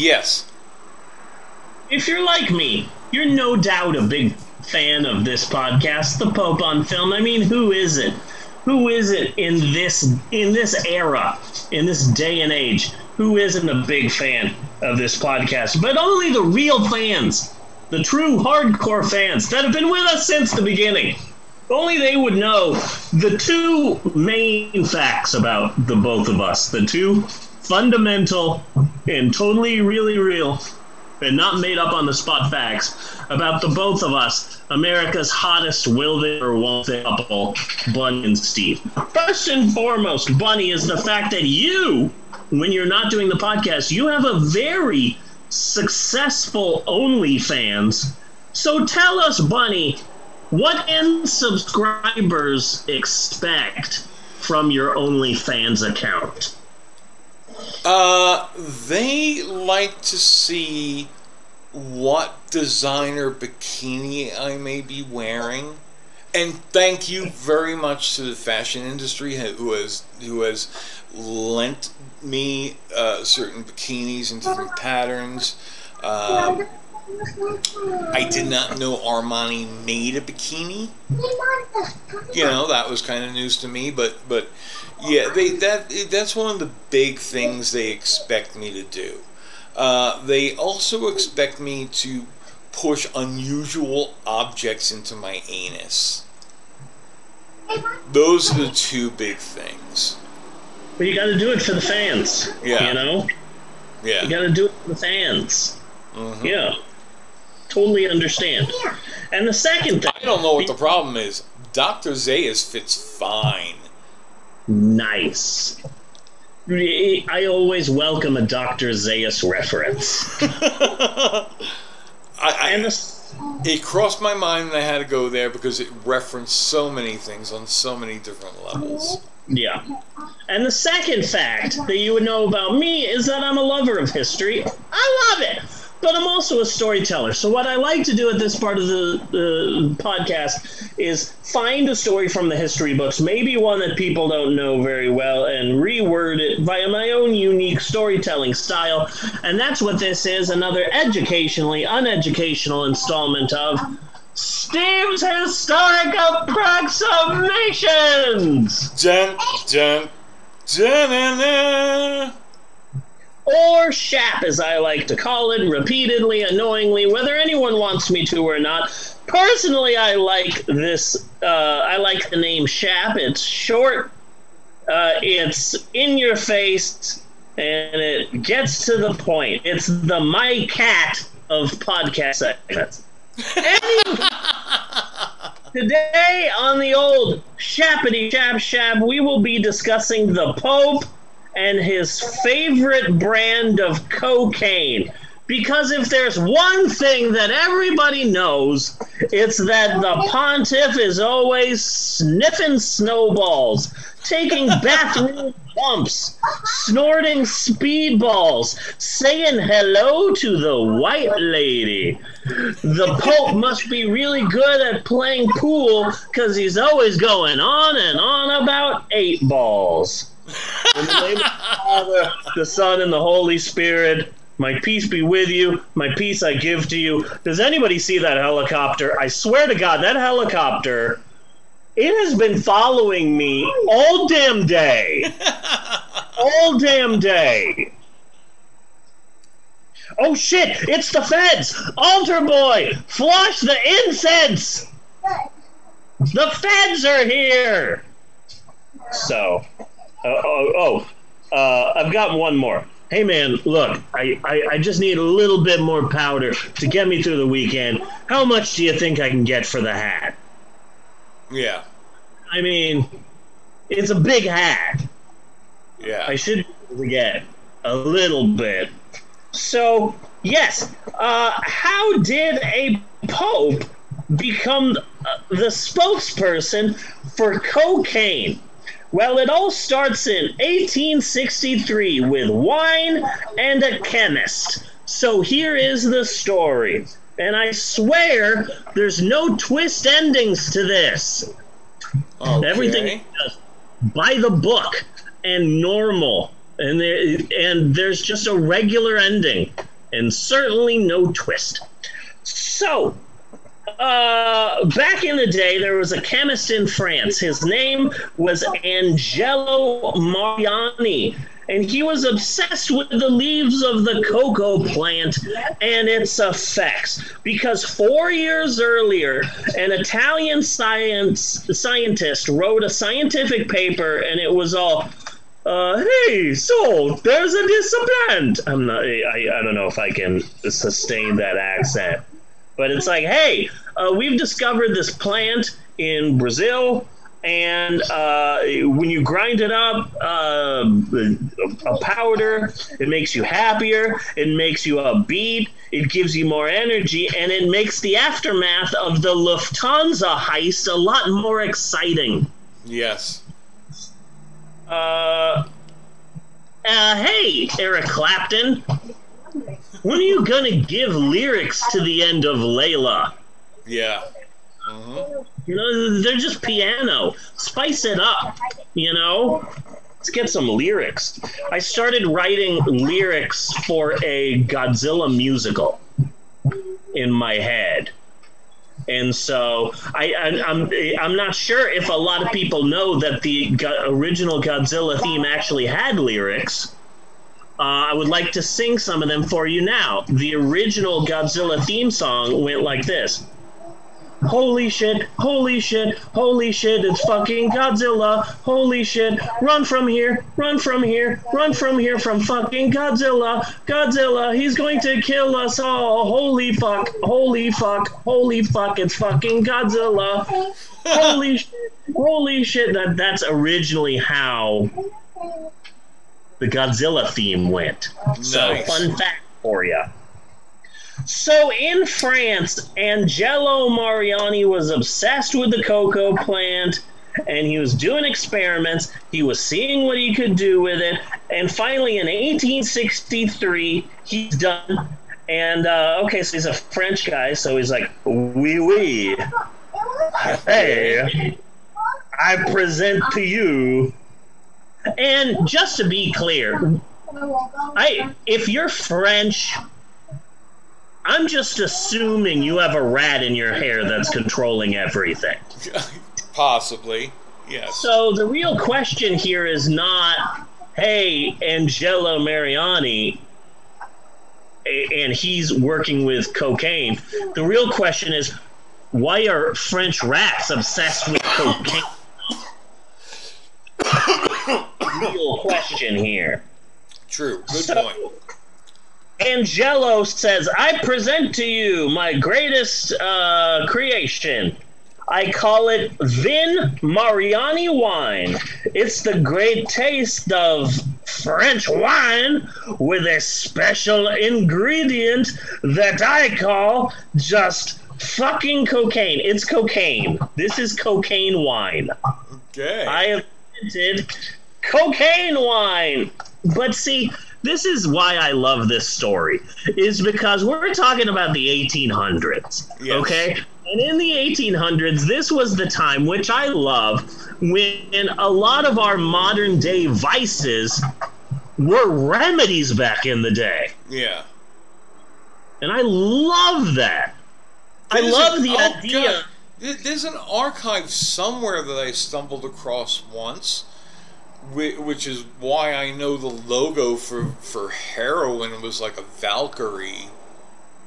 Yes. If you're like me, you're no doubt a big fan of this podcast, The Pope on Film. I mean, who is it? Who is it in this in this era, in this day and age? Who isn't a big fan of this podcast? But only the real fans, the true hardcore fans that have been with us since the beginning. Only they would know the two main facts about the both of us. The two fundamental and totally really real and not made up on the spot facts about the both of us, America's hottest will they or won't they couple, Bunny and Steve. First and foremost, Bunny, is the fact that you, when you're not doing the podcast, you have a very successful OnlyFans. So tell us, Bunny, what can subscribers expect from your OnlyFans account? Uh, they like to see what designer bikini I may be wearing. And thank you very much to the fashion industry who has who has lent me uh, certain bikinis and different patterns. Um, I did not know Armani made a bikini. You know that was kind of news to me, but but yeah, they that that's one of the big things they expect me to do. Uh, they also expect me to push unusual objects into my anus. Those are the two big things. But you got to do it for the fans. Yeah. You know. Yeah. You got to do it for the fans. Mhm. Yeah. Totally understand. Yeah. And the second thing. I don't know what the problem is. Dr. Zaius fits fine. Nice. I always welcome a Dr. Zaius reference. I, I, And the, it crossed my mind and I had to go there because it referenced so many things on so many different levels. yeah. And the second fact that you would know about me is that I'm a lover of history. I love it. But I'm also a storyteller. So what I like to do at this part of the, podcast is find a story from the history books, maybe one that people don't know very well, and reword it via my own unique storytelling style. And that's what this is, another educationally uneducational installment of Steve's Historic Approximations! Dun, dun, dun, or SHAP, as I like to call it, repeatedly, annoyingly, whether anyone wants me to or not. Personally, I like this. Uh, I like the name SHAP. It's short. Uh, it's in your face, and it gets to the point. It's the my cat of podcast segments. Today on the old Shappity Shap Shap, we will be discussing the Pope and his favorite brand of cocaine. Because if there's one thing that everybody knows, it's that the pontiff is always sniffing snowballs, taking bathroom bumps, snorting speedballs, saying hello to the white lady. The Pope must be really good at playing pool because he's always going on and on about eight balls. In the name of the Father, the Son, and the Holy Spirit, my peace be with you. My peace I give to you. Does anybody see that helicopter? I swear to God, that helicopter, it has been following me all damn day. all damn day. Oh shit, it's the feds! Altar boy, flush the incense! The feds are here! So, oh, oh uh, I've got one more. Hey man, look, I, I, I just need a little bit more powder to get me through the weekend. How much do you think I can get for the hat? Yeah. I mean, it's a big hat. Yeah. I should be able to get a little bit. So, yes, uh, how did a pope become uh, the spokesperson for cocaine? Well, it all starts in 1863 with wine and a chemist. So here is the story. And I swear there's no twist endings to this. Okay. Everything by the book and normal. And there, and there's just a regular ending. and certainly no twist. So, uh, back in the day, there was a chemist in France. His name was Angelo Mariani, and he was obsessed with the leaves of the cocoa plant and its effects. Because four years earlier, an Italian science scientist wrote a scientific paper, and it was all. Uh, hey, so there's a discipline. I'm not. I, I don't know if I can sustain that accent, but it's like, hey, uh, we've discovered this plant in Brazil, and uh, when you grind it up, uh, a powder, it makes you happier, it makes you upbeat, it gives you more energy, and it makes the aftermath of the Lufthansa heist a lot more exciting. Yes. Uh, uh, hey, Eric Clapton. When are you gonna give lyrics to the end of Layla? Yeah. Uh-huh. You know, they're just piano. Spice it up, you know? Let's get some lyrics. I started writing lyrics for a Godzilla musical in my head. And so I, I, I'm, I'm not sure if a lot of people know that the go- original Godzilla theme actually had lyrics. Uh, I would like to sing some of them for you now. The original Godzilla theme song went like this. Holy shit, holy shit, holy shit, it's fucking Godzilla. Holy shit, run from here, run from here, run from here from fucking Godzilla. Godzilla, he's going to kill us all. Holy fuck, holy fuck, holy fuck, it's fucking Godzilla. Holy shit, holy shit. That, that's originally how the Godzilla theme went. So, fun fact for you. So in France, Angelo Mariani was obsessed with the cocoa plant and he was doing experiments. He was seeing what he could do with it. And finally, in 1863, he's done. And uh, okay, so he's a French guy, so he's like, oui, oui. Hey, I present to you. And just to be clear, I if you're French, I'm just assuming you have a rat in your hair that's controlling everything. Possibly. Yes. So the real question here is not, hey, Angelo Mariani, and he's working with cocaine. The real question is, why are French rats obsessed with cocaine? real question here. True. Good So- point. Angelo says, I present to you my greatest uh, creation. I call it Vin Mariani wine. It's the great taste of French wine with a special ingredient that I call just fucking cocaine. It's cocaine. This is cocaine wine. Okay. I have invented cocaine wine. But see, this is why I love this story, is because we're talking about the 1800s. Yes. Okay? And in the 1800s, this was the time, which I love, when a lot of our modern day vices were remedies back in the day. yeah. And I love that. I love an- the oh, idea. God. There's an archive somewhere that I stumbled across once, which is why I know the logo for for heroin was like a Valkyrie.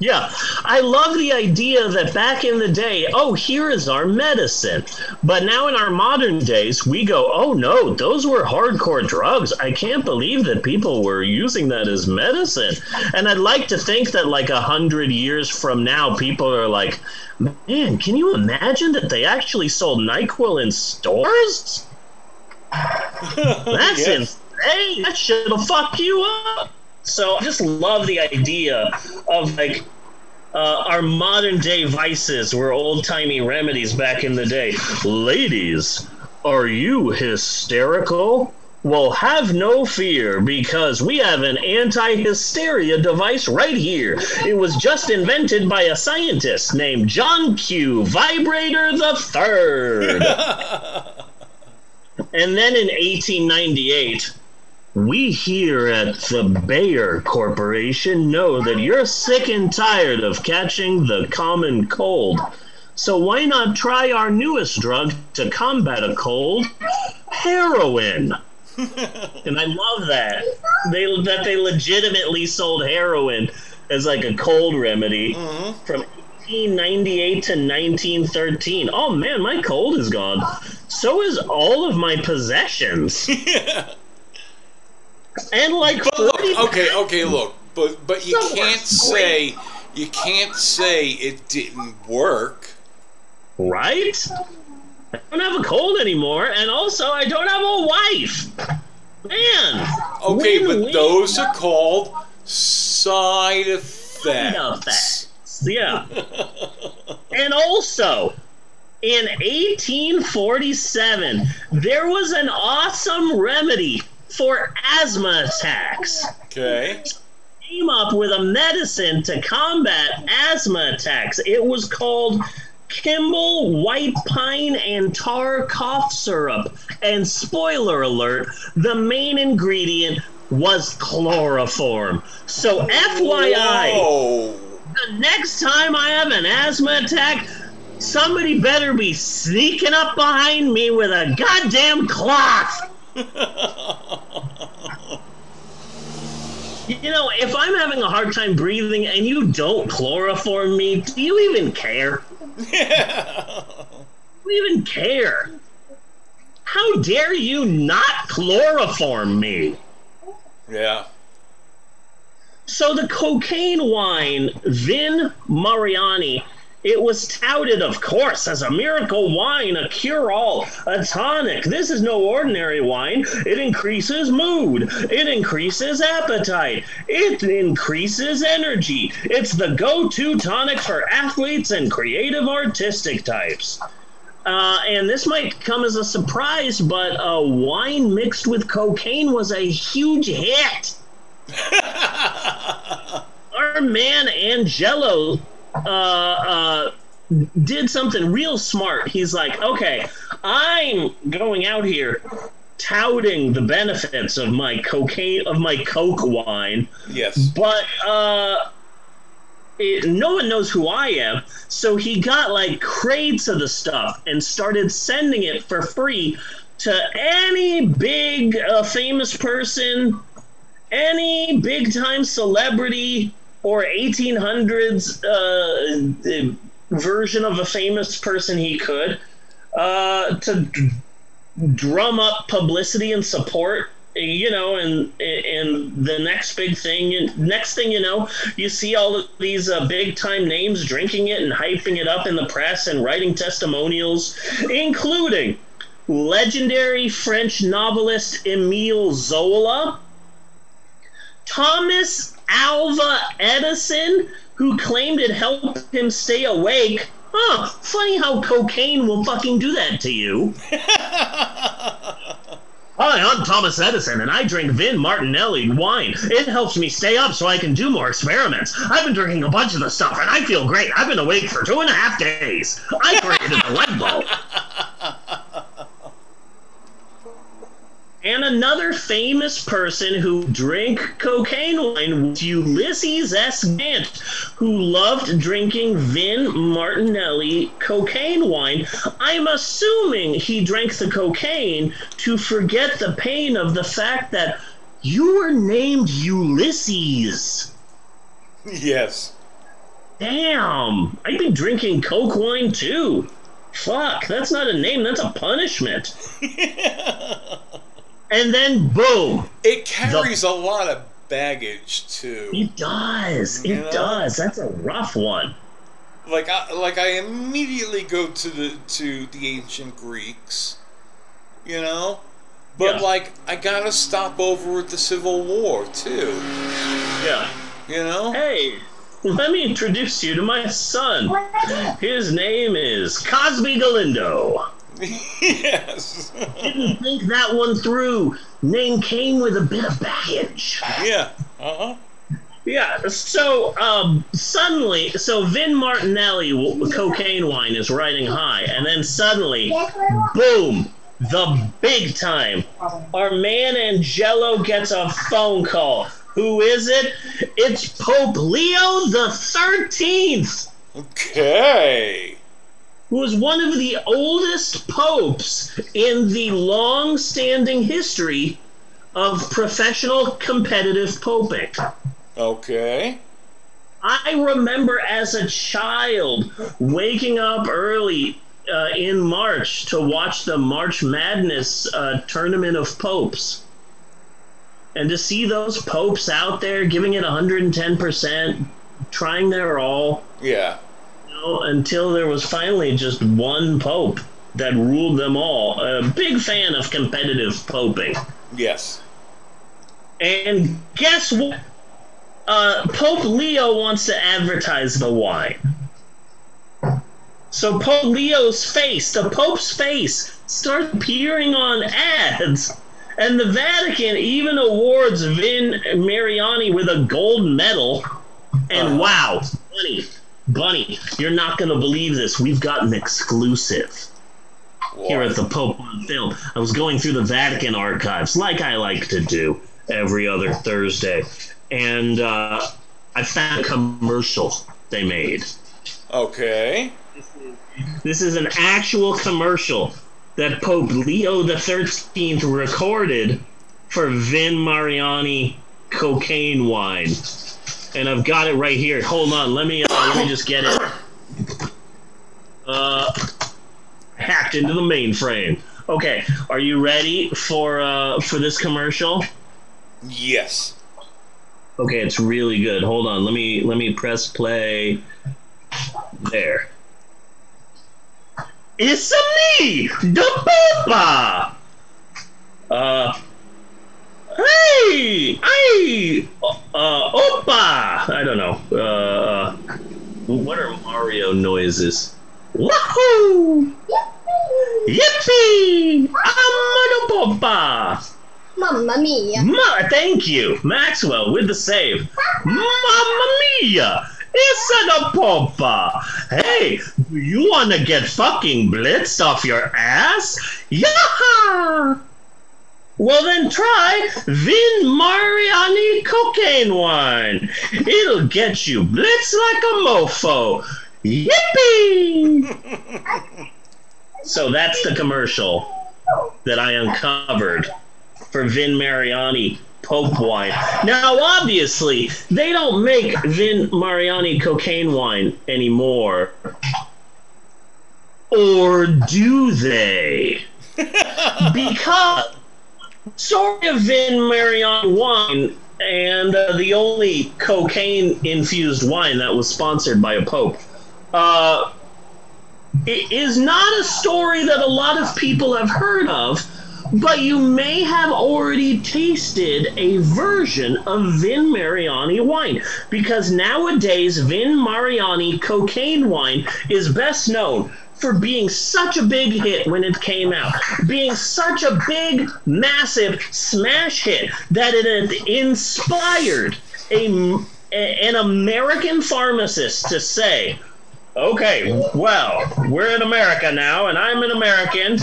Yeah, I love the idea that back in the day, oh, here is our medicine. But now in our modern days, we go, oh no, those were hardcore drugs. I can't believe that people were using that as medicine. And I'd like to think that like a hundred years from now, people are like, man, can you imagine that they actually sold NyQuil in stores? That's Yes. insane. That shit'll fuck you up. So I just love the idea of like uh, our modern day vices were old timey remedies back in the day. Ladies, are you hysterical? Well, have no fear because we have an anti hysteria device right here. It was just invented by a scientist named John Q. Vibrator the Third. and then in 1898, We here at the Bayer Corporation know that you're sick and tired of catching the common cold. So why not try our newest drug to combat a cold? Heroin. and I love that. They that they legitimately sold heroin as like a cold remedy Mm-hmm. from 1898 to 1913. Oh man, my cold is gone. So is all of my possessions. And like But look, 40 okay, okay, look, but but you can't say you can't say it didn't work. Right? I don't have a cold anymore, and also I don't have a wife. Man. Okay, but those are called side effects. Side effects. Yeah. and also, in 1847, there was an awesome remedy for asthma attacks. Okay. Came up with a medicine to combat asthma attacks. It was called Kimball White Pine and Tar Cough Syrup. And spoiler alert, the main ingredient was chloroform. So, FYI, Whoa. the next time I have an asthma attack, somebody better be sneaking up behind me with a goddamn cloth. You know, if I'm having a hard time breathing and you don't chloroform me, do you even care? Do you even care? How dare you not chloroform me? yeah. So the cocaine wine, Vin Mariani, it was touted, of course, as a miracle wine, a cure-all, a tonic. This is no ordinary wine. It increases mood. It increases appetite. It increases energy. It's the go-to tonic for athletes and creative artistic types. Uh, and this might come as a surprise, but uh, wine mixed with cocaine was a huge hit. Our man Angelo uh, uh, did something real smart. He's like, okay, I'm going out here touting the benefits of my cocaine of my coke wine, Yes. but uh, it, no one knows who I am. So he got like crates of the stuff and started sending it for free to any big uh, famous person, any big time celebrity, or 1800s uh, version of a famous person he could uh, to drum up publicity and support you know, and and the next big thing, next thing you know, you see all of these uh, big time names drinking it and hyping it up in the press and writing testimonials, including legendary French novelist Emile Zola, Thomas Alva Edison, who claimed it helped him stay awake. Huh, funny how cocaine will fucking do that to you. Hi, I'm Thomas Edison, and I drink Vin Martinelli wine. It helps me stay up so I can do more experiments. I've been drinking a bunch of the stuff, and I feel great. I've been awake for two and a half days. I created the light bulb. And another famous person who drank cocaine wine was Ulysses S. Grant, who loved drinking Vin Martinelli cocaine wine. I'm assuming he drank the cocaine to forget the pain of the fact that you were named Ulysses. Yes. Damn, I'd be drinking coke wine too. Fuck, that's not a name, that's a punishment. and then boom, It carries a lot of baggage too. It does. It know? does. That's a rough one. Like I like I immediately go to the to the ancient Greeks, you know? But Yeah. like I gotta stop over at the Civil War too. Yeah. You know? Hey, let me introduce you to my son. His name is Cosby Galindo. yes. Didn't think that one through. Name came with a bit of baggage. yeah. Uh-huh. Yeah, so um, suddenly, so Vin Martinelli, cocaine wine, is riding high, and then suddenly, boom, the big time. Our man Angelo gets a phone call. Who is it? It's Pope Leo the 13th, Okay. Who is one of the oldest popes in the long standing history of professional competitive poping. Okay. I remember as a child waking up early uh, in March to watch the March Madness uh, tournament of popes. And to see those popes out there giving it 110%, trying their all, Yeah. Know, until there was finally just one pope that ruled them all. A big fan of competitive poping. Yes. And guess what? Uh, Pope Leo wants to advertise the wine. So Pope Leo's face, the Pope's face, starts appearing on ads. And the Vatican even awards Vin Mariani with a gold medal. And Uh-huh. wow, Bunny, Bunny, you're not going to believe this. We've got an exclusive here at the Pope on Film. I was going through the Vatican archives, like I like to do every other Thursday, and uh, I found a commercial they made. Okay. This is an actual commercial that Pope Leo the Thirteenth recorded for Vin Mariani cocaine wine, and I've got it right here. Hold on, let me uh, let me just get it. Uh, hacked into the mainframe. Okay, are you ready for uh, for this commercial? Yes. Okay, it's really good. Hold on, let me let me press play. There. It's me, the Papa. Uh. Hey, hey, uh, Opa. I don't know. Uh, what are Mario noises? Wahoo! Yippee! I'm. Mamma mia. Ma- thank you, Maxwell, with the save. Mamma mia! It's a popa. Hey, do you want to get fucking blitzed off your ass? Yaha! Well, then try Vin Mariani cocaine wine. It'll get you blitzed like a mofo. Yippee! so that's the commercial that I uncovered for Vin Mariani Pope wine. Now, obviously, they don't make Vin Mariani cocaine wine anymore. Or do they? because story of Vin Mariani wine and uh, the only cocaine infused wine that was sponsored by a pope. Uh, it is not a story that a lot of people have heard of but you may have already tasted a version of Vin Mariani wine because nowadays Vin Mariani cocaine wine is best known for being such a big hit when it came out, being such a big, massive smash hit that it inspired a, an American pharmacist to say, Okay, well, we're in America now, and I'm an American,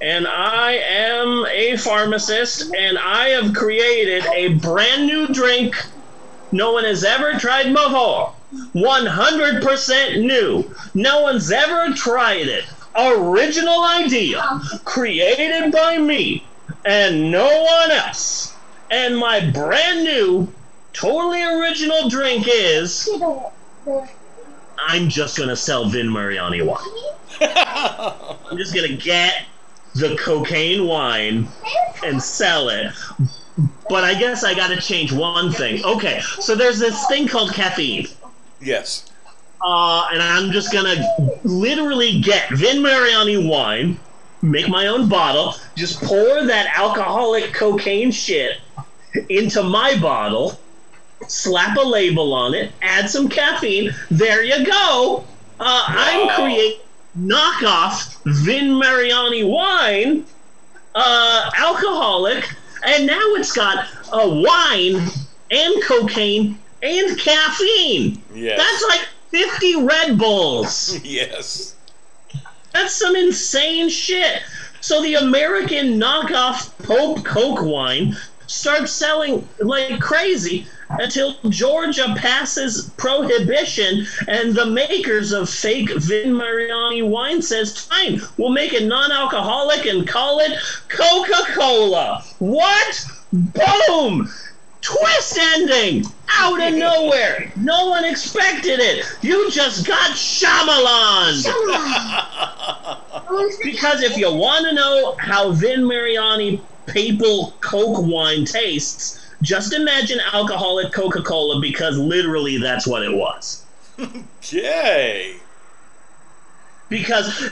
and I am a pharmacist, and I have created a brand new drink no one has ever tried before. 100% new. No one's ever tried it. Original idea. Created by me and no one else. And my brand new, totally original drink is. I'm just gonna sell Vin Mariani wine. I'm just gonna get the cocaine wine and sell it. But I guess I gotta change one thing. Okay, so there's this thing called caffeine. Yes. Uh, and I'm just gonna literally get Vin Mariani wine, make my own bottle, just pour that alcoholic cocaine shit into my bottle, slap a label on it, add some caffeine. There you go. Uh, I'm Wow. creating knockoff Vin Mariani wine, uh, alcoholic, and now it's got a wine and cocaine and caffeine. Yes. That's like 50 Red Bulls. yes. That's some insane shit. So the American knockoff Pope Coke wine starts selling like crazy until Georgia passes prohibition and the makers of fake Vin Mariani wine says, fine, we'll make it non-alcoholic and call it Coca-Cola. What? Boom! Twist ending! Out of nowhere! No one expected it! You just got Shyamalan! because if you want to know how Vin Mariani papal Coke wine tastes, just imagine alcoholic Coca Cola because literally that's what it was. Yay! Because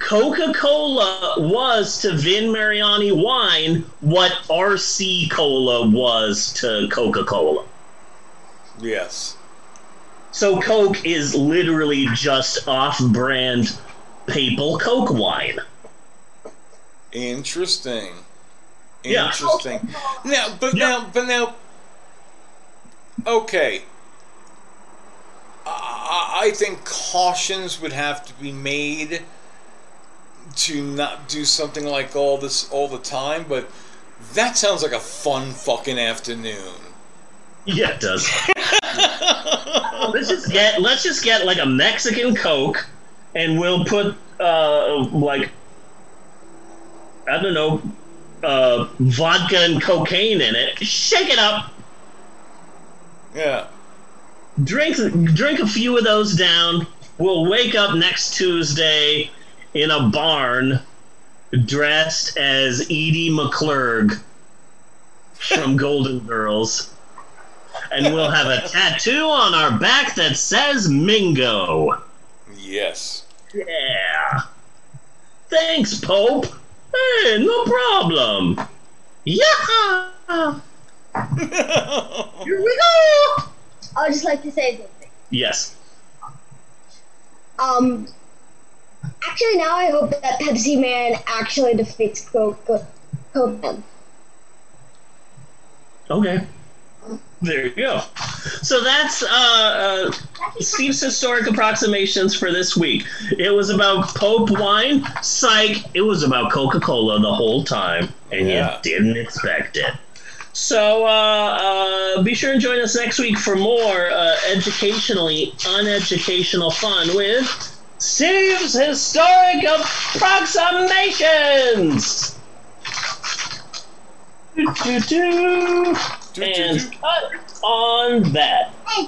Coca Cola was to Vin Mariani wine what RC Cola was to Coca Cola. Yes. So Coke is literally just off brand papal Coke wine. Interesting. Yeah. Interesting. Now, but Yeah. now, but now. Okay. I, I think cautions would have to be made to not do something like all this all the time, but that sounds like a fun fucking afternoon. Yeah, it does. let's just get let's just get like a Mexican Coke, and we'll put uh like I don't know uh vodka and cocaine in it. Shake it up. Yeah. Drink drink a few of those down. We'll wake up next Tuesday in a barn dressed as Edie McClurg from Golden Girls. And we'll have a tattoo on our back that says Mingo. Yes. Yeah. Thanks, Pope. Hey, no problem. Yeah. Here we go. I would just like to say something. Yes. Um, actually, now I hope that Pepsi Man actually defeats Coke Coke Man. Okay. There you go. So that's uh, uh, Steve's historic approximations for this week. It was about Pope wine. Psych. It was about Coca Cola the whole time, and Yeah. you didn't expect it. So uh, uh, be sure and join us next week for more uh, educationally uneducational fun with Steve's historic approximations. Do, do, do. Do, do, And do. cut on that. Hey,